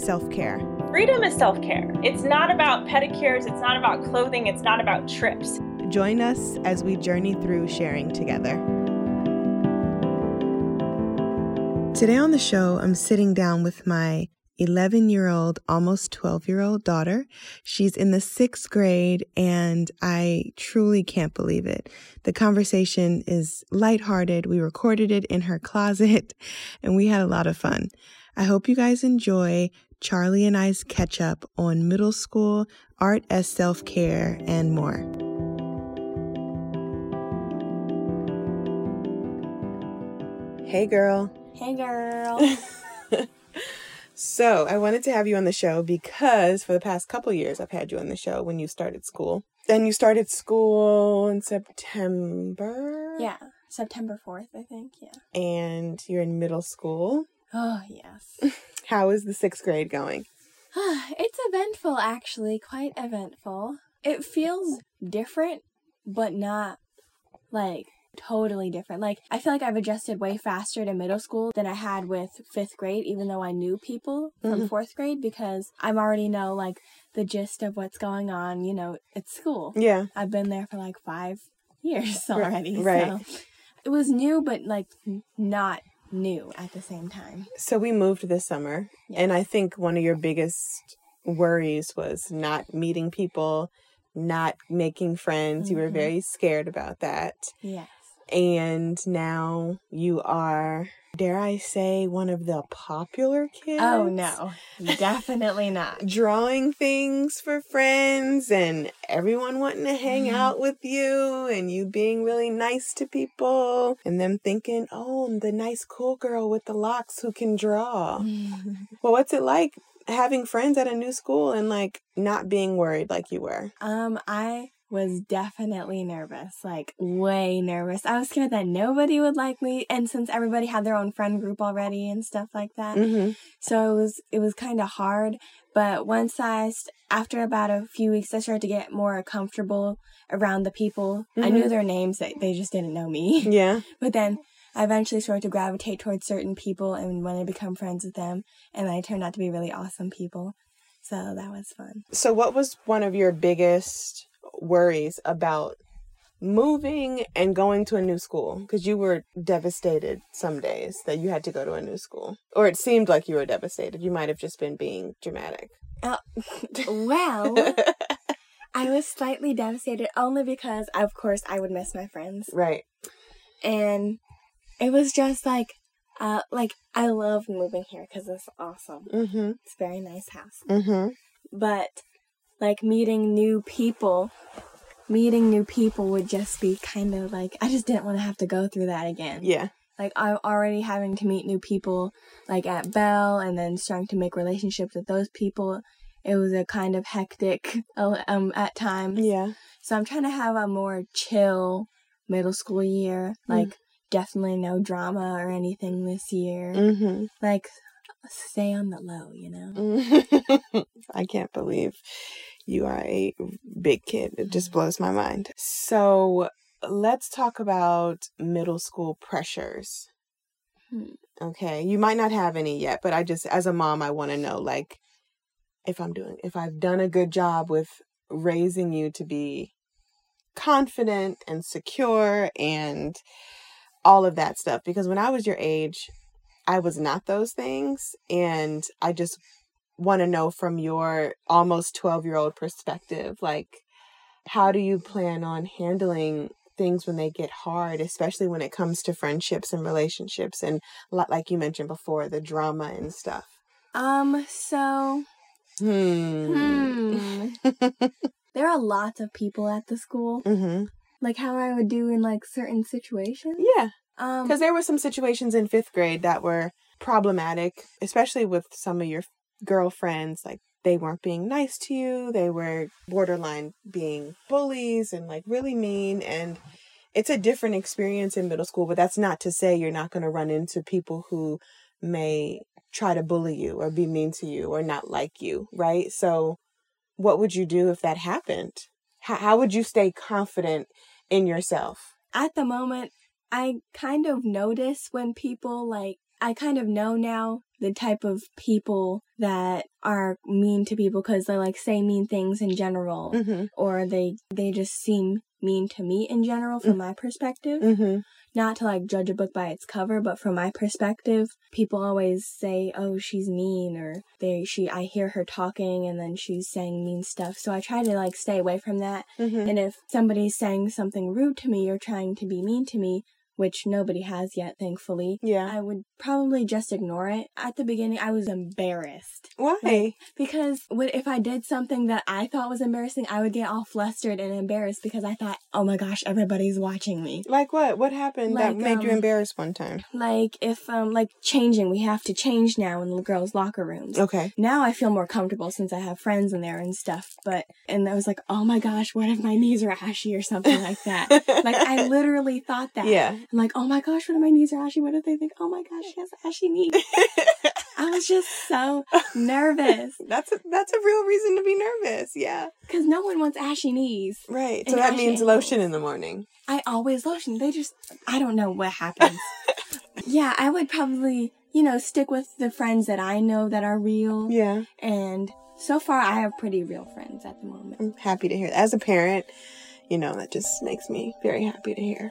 self care. Freedom is self care. It's not about pedicures, it's not about clothing, it's not about trips. Join us as we journey through sharing together. Today on the show, I'm sitting down with my 11 year old, almost 12 year old daughter. She's in the sixth grade, and I truly can't believe it. The conversation is lighthearted. We recorded it in her closet, and we had a lot of fun. I hope you guys enjoy Charleigh and I's catch up on middle school, art as self care, and more. Hey, girl. Hey girl. So, I wanted to have you on the show because for the past couple years, I've had you on the show when you started school. Then you started school in September. yeah. September 4th, I think. Yeah. And you're in middle school. Oh, yes. How is the sixth grade going? it's eventful, actually. Quite eventful. It feels different, but not like totally different. Like, I feel like I've adjusted way faster to middle school than I had with fifth grade, even though I knew people from Mhm. fourth grade because I already know like the gist of what's going on, you know, at school. Yeah. I've been there for like five years already. right. So it was new, but like not new at the same time. So, we moved this summer. Yeah. And I think one of your biggest worries was not meeting people, not making friends. You were Mhm. very scared about that. Yes. And now you are, dare I say, one of the popular kids? Oh no, definitely not. Drawing things for friends and everyone wanting to hang Mhm. out with you and you being really nice to people and them thinking, oh, I'm the nice cool girl with the locks who can draw. Well, what's it like having friends at a new school and like not being worried like you were? um, I was definitely nervous, like way nervous. I was scared that nobody would like me, and since everybody had their own friend group already and stuff like that, Mm-hmm. so it was it was kind of hard. But once I, after about a few weeks, I started to get more comfortable around the people. I knew Mhm. their names; they they just didn't know me. Yeah. But then I eventually started to gravitate towards certain people and wanted to become friends with them. And they turned out to be really awesome people. So that was fun. So, what was one of your biggest worries about moving and going to a new school? Because you were devastated some days that you had to go to a new school, or it seemed like you were devastated. You might have just been being dramatic. Well, I was slightly devastated only because, of course, I would miss my friends. right. And it was just like, uh, like I love moving here because it's awesome. Mm-hmm. It's a very nice house. Mm-hmm. But like meeting new people, meeting new people would just be kind of like I just didn't want to have to go through that again. Yeah. like I'm already having to meet new people like at Bell and then starting to make relationships with those people. It was a kind of hectic uh, um at times. Yeah. So I'm trying to have a more chill middle school year. Like definitely no drama or anything this year. Mm-hmm. Like stay on the low, you know. I can't believe you are a big kid. It just blows my mind. So let's talk about middle school pressures. Hmm. Okay. You might not have any yet, but I just, as a mom, I want to know like if I'm doing, if I've done a good job with raising you to be confident and secure and all of that stuff. Because when I was your age, I was not those things. And I just want to know from your almost 12 year old perspective, like, how do you plan on handling things when they get hard, especially when it comes to friendships and relationships and li- like you mentioned before, the drama and stuff. Um, so Hmm. hmm. there are lots of people at the school. mm-hmm. Like how I would do in like certain situations. Yeah, Um because there were some situations in fifth grade that were problematic, especially with some of your girlfriends like they weren't being nice to you, they were borderline being bullies and like really mean and it's a different experience in middle school, but that's not to say you're not going to run into people who may try to bully you or be mean to you or not like you, right? So what would you do if that happened? How, how would you stay confident in yourself? At the moment, I kind of notice when people like, I kind of know now the type of people that are mean to people because they like say mean things in general Mm-hmm. or they they just seem mean to me in general from my perspective Mm-hmm. not to like judge a book by its cover but from my perspective people always say oh she's mean or they she i hear her talking and then she's saying mean stuff so i try to like stay away from that Mm-hmm. and if somebody's saying something rude to me or trying to be mean to me which nobody has yet thankfully Yeah. i would probably just ignore it at the beginning i was embarrassed Why? because what if I did something that I thought was embarrassing, I would get all flustered and embarrassed because I thought, oh my gosh, everybody's watching me. Like what? What happened that Like, made you um, embarrassed one time? Like if um like changing, we have to change now in the girls' locker rooms. Okay. Now I feel more comfortable since I have friends in there and stuff. But and I was like, oh my gosh, what if my knees are ashy or something like that? like I literally thought that. Yeah. I'm like, oh my gosh, what if my knees are ashy? What if they think, oh my gosh, she has ashy knees? I was just so nervous That's a, that's a real reason to be nervous. Yeah. because no one wants ashy knees. Right. So that means ankles. lotion in the morning. I always lotion. They just, I don't know what happens. yeah, I would probably, you know, stick with the friends that I know that are real. Yeah. And so far, I have pretty real friends at the moment. I'm happy to hear. that. As a parent, you know, that just makes me very happy to hear.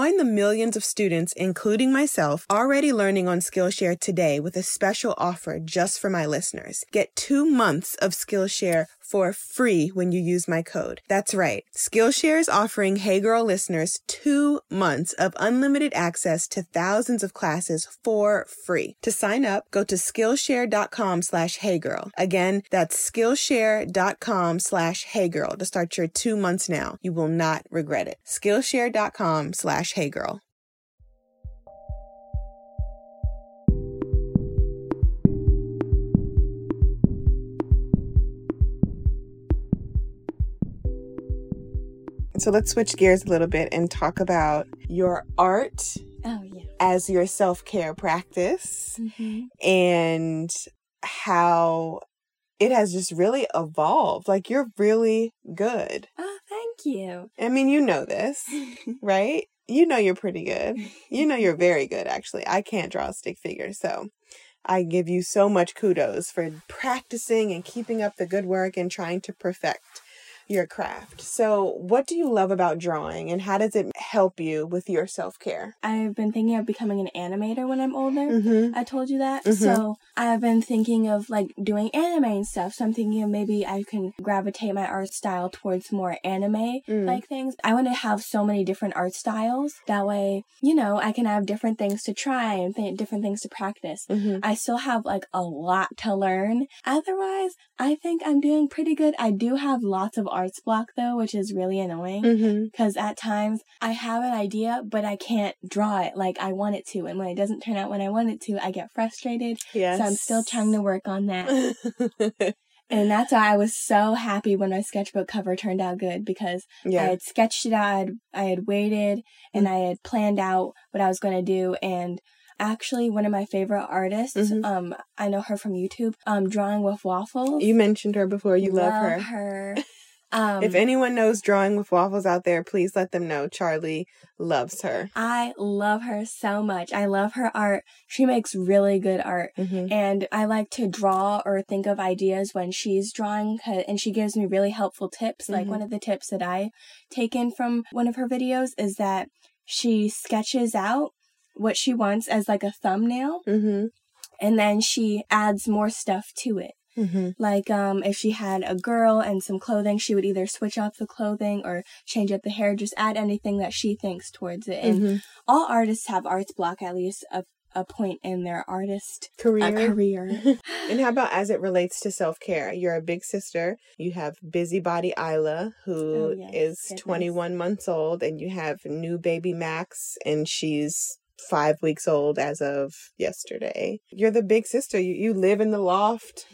the millions of students, including myself, already learning on Skillshare today with a special offer just for my listeners. Get two months of Skillshare for free when you use my code. That's right. Skillshare is offering Hey Girl listeners two months of unlimited access to thousands of classes for free. To sign up, go to Skillshare.com slash Hey Girl. Again, that's Skillshare.com slash Hey Girl to start your two months now. You will not regret it. Skillshare.com slash Hey So let's switch gears a little bit and talk about your art Oh, yeah. as your self care practice Mm-hmm. and how it has just really evolved. Like, you're really good. Oh, thank you. I mean, you know this, right? You know you're pretty good. You know you're very good, actually. I can't draw a stick figure, so I give you so much kudos for practicing and keeping up the good work and trying to perfect your craft. So, what do you love about drawing and how does it help you with your self care? I've been thinking of becoming an animator when I'm older. Mm-hmm. I told you that. Mhm. So I've been thinking of like doing anime and stuff. So I'm thinking of maybe I can gravitate my art style towards more anime Mm. like things. I want to have so many different art styles. That way, you know, I can have different things to try and th- different things to practice. Mm-hmm. I still have like a lot to learn. Otherwise, I think I'm doing pretty good. I do have lots of arts block though, which is really annoying Mm-hmm. because at times I have an idea, but I can't draw it like I want it to. And when it doesn't turn out when I want it to, I get frustrated. Yes. So I'm still trying to work on that. And that's why I was so happy when my sketchbook cover turned out good because I had sketched it out, I had, waited, and I had planned out what I was going to do. And actually, one of my favorite artists, Mhm. um, I know her from YouTube, um, Drawing with Waffles. You mentioned her before. You love, her. her. Um, if anyone knows drawing with waffles out there, please let them know Charleigh loves her. I love her so much. I love her art. She makes really good art. Mm-hmm. And I like to draw or think of ideas when she's drawing, and she gives me really helpful tips. Like Mhm. one of the tips that I take in from one of her videos is that she sketches out what she wants as like a thumbnail, Mm-hmm. and then she adds more stuff to it. Mm-hmm. Like um if she had a girl and some clothing, she would either switch up the clothing or change up the hair, just add anything that she thinks towards it. And Mm-hmm. all artists have arts block at least a, a point in their artist Career. uh, career. and how about as it relates to self care? You're a big sister. You have busybody Isla, who Oh, yes. is Goodness. 21 months old, and you have new baby Max, and she's five weeks old as of yesterday. You're the big sister. You, you live in the loft.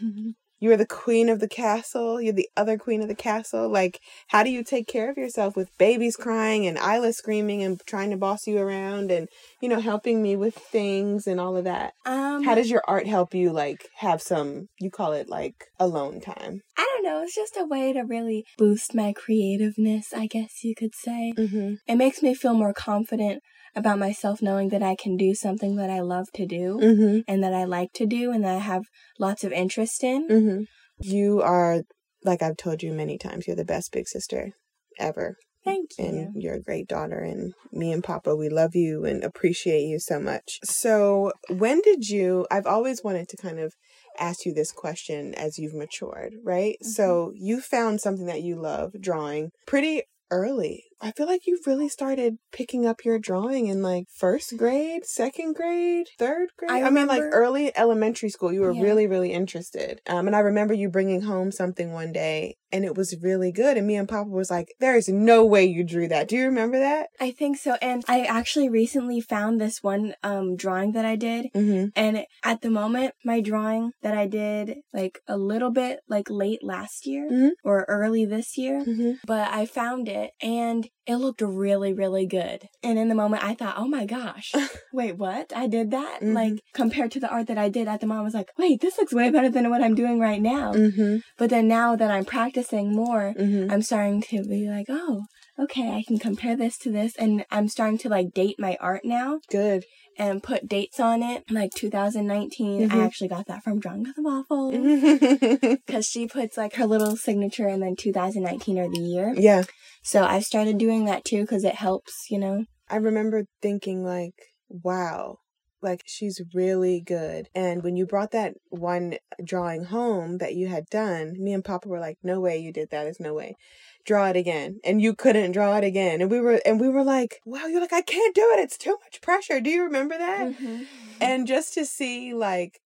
You're the queen of the castle. You're the other queen of the castle. Like, how do you take care of yourself with babies crying and Isla screaming and trying to boss you around and, you know, helping me with things and all of that? um, How does your art help you like have some you call it like alone time? I don't know. It's just a way to really boost my creativeness, I guess you could say. Mm-hmm. It makes me feel more confident about myself knowing that I can do something that I love to do Mm-hmm. and that I like to do and that I have lots of interest in. Mm-hmm. You are like I've told you many times, you're the best big sister ever. Thank you. And you're a great daughter and me and Papa, we love you and appreciate you so much. So when did you I've always wanted to kind of ask you this question as you've matured, right? So you found something that you love, drawing, pretty early. I feel like you really started picking up your drawing in like first grade, second grade, third grade. I I, mean, like early elementary school. You were Yeah. really, really interested. Um, and I remember you bringing home something one day, and it was really good. And me and Papa was like, "There is no way you drew that." Do you remember that? I think so. And I actually recently found this one um, drawing that I did. Mm-hmm. And at the moment, my drawing that I did like a little bit like late last year Mhm. or early this year, Mm-hmm. but I found it and it looked really, really good. And in the moment, I thought, oh my gosh, wait, what? I did that? Mhm. Like compared to the art that I did at the moment, I was like, wait, this looks way better than what I'm doing right now. Mm-hmm. But then now that I'm practicing more, Mm-hmm. I'm starting to be like, oh, okay, I can compare this to this. And I'm starting to like date my art now Good. And put dates on it. Like 2019, Mhm. I actually got that from with the Waffles. Mm-hmm. Because she puts like her little signature and then 2019 or the year. yeah. So I started doing that too because it helps, you know. I remember thinking like, wow, like she's really good. And when you brought that one drawing home that you had done, me and Papa were like, no way you did that. There's no way. Draw it again. And you couldn't draw it again. And we were and we were like, wow, you're like, I can't do it. It's too much pressure. Do you remember that? Mm-hmm. And just to see like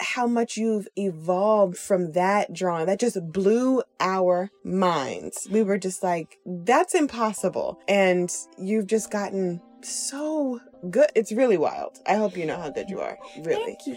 how much you've evolved from that drawing that just blew our minds. We were just like, that's impossible. And you've just gotten so good. It's really wild. I hope you know how good you are. Really. Thank you.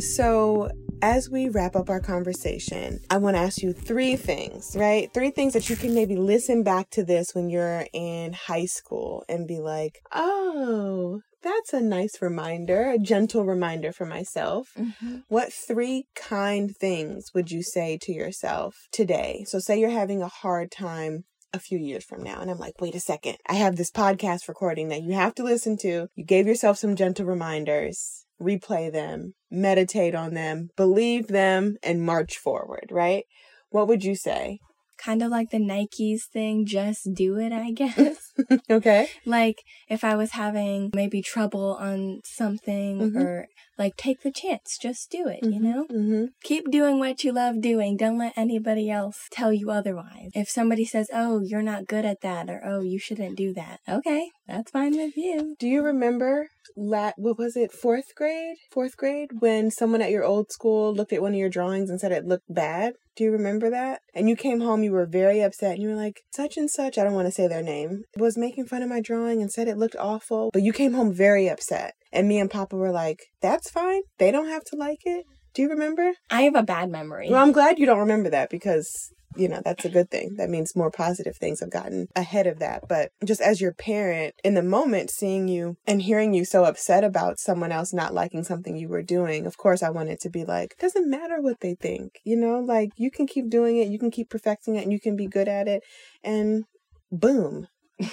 So, as we wrap up our conversation, I want to ask you three things, right? Three things that you can maybe listen back to this when you're in high school and be like, oh, that's a nice reminder, a gentle reminder for myself. Mm-hmm. What three kind things would you say to yourself today? So, say you're having a hard time a few years from now, and I'm like, wait a second, I have this podcast recording that you have to listen to. You gave yourself some gentle reminders, replay them, meditate on them, believe them, and march forward, right? What would you say? Kind of like the Nikes thing, just do it, I guess. okay. like if I was having maybe trouble on something Mhm. or like take the chance, just do it, you know? Mm-hmm. Keep doing what you love doing. Don't let anybody else tell you otherwise. If somebody says, "Oh, you're not good at that," or "Oh, you shouldn't do that," okay, that's fine with you. Do you remember lat what was it fourth grade fourth grade when someone at your old school looked at one of your drawings and said it looked bad do you remember that and you came home you were very upset and you were like such and such i don't want to say their name was making fun of my drawing and said it looked awful but you came home very upset and me and papa were like that's fine. They don't have to like it. Do you remember? I have a bad memory. well i'm glad you don't remember that because you know that's a good thing. That means more positive things have gotten ahead of that. But just as your parent in the moment seeing you and hearing you so upset about someone else not liking something you were doing of course i wanted to be like doesn't matter what they think you know? Like you can keep doing it. You can keep perfecting it and you can be good at it. And boom.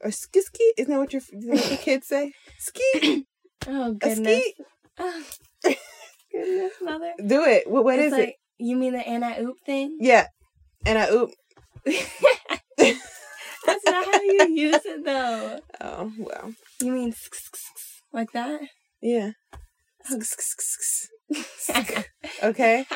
Or ski ski? Isn't that what your, isn't that what your kids say? Ski? Oh goodness. Oh, goodness, mother. do it what, what is like, it You mean the anti oop thing? yeah and i oop That's not how you use it though. oh well You mean like that? Yeah. okay.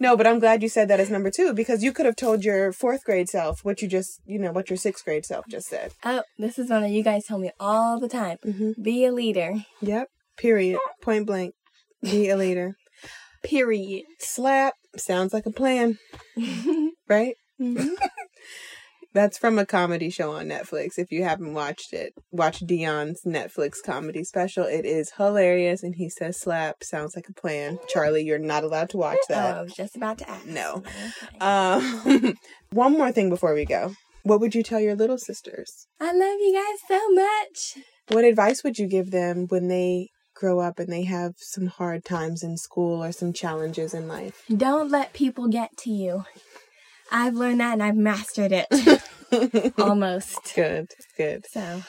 No, but I'm glad you said that as number two because you could have told your fourth grade self what you just, you know, what your sixth grade self just said. Oh, this is one that you guys tell me all the time. Mm-hmm. Be a leader. Yep. Period. Point blank. Be a leader. Period. Slap. Sounds like a plan, right? Mhm. That's from a comedy show on Netflix. If you haven't watched it, watch Dion's Netflix comedy special. It is hilarious, and he says "slap." Sounds like a plan. Charleigh, you're not allowed to watch Oh, that. I was just about to ask. No. Okay. Um, one more thing before we go. What would you tell your little sisters? I love you guys so much. What advice would you give them when they grow up and they have some hard times in school or some challenges in life? Don't let people get to you. I've learned that and I've mastered it almost. good, good, So,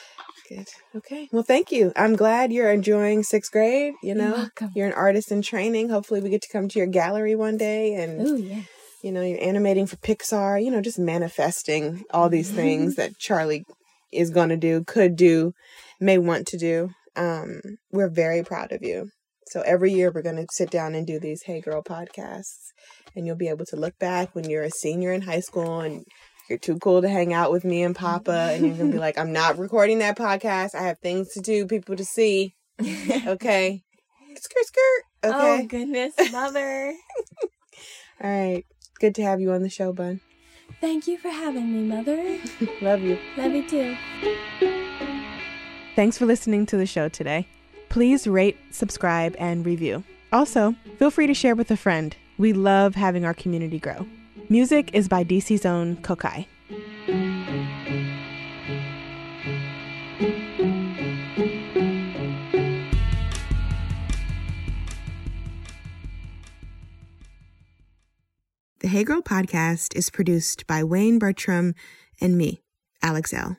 good. Okay. Well, thank you. I'm glad you're enjoying sixth grade. You You're know, welcome. you're an artist in training. Hopefully, we get to come to your gallery one day and ooh, yeah. you know, you're animating for Pixar, you know, just manifesting all these things mm-hmm. that Charleigh is going to do, could do, may want to do. Um, we're very proud of you. So every year we're going to sit down and do these Hey Girl podcasts and you'll be able to look back when you're a senior in high school and you're too cool to hang out with me and Papa and you're going to be like, I'm not recording that podcast. I have things to do, people to see. Okay. skirt, skirt. Okay. Oh, goodness, mother. All right. Good to have you on the show, Bun. Thank you for having me, mother. Love you. Love you too. Thanks for listening to the show today. Please rate, subscribe, and review. Also, feel free to share with a friend. We love having our community grow. Music is by DC's own Kokai. The Hey Girl podcast is produced by Wayne Bertram and me, Alex Elle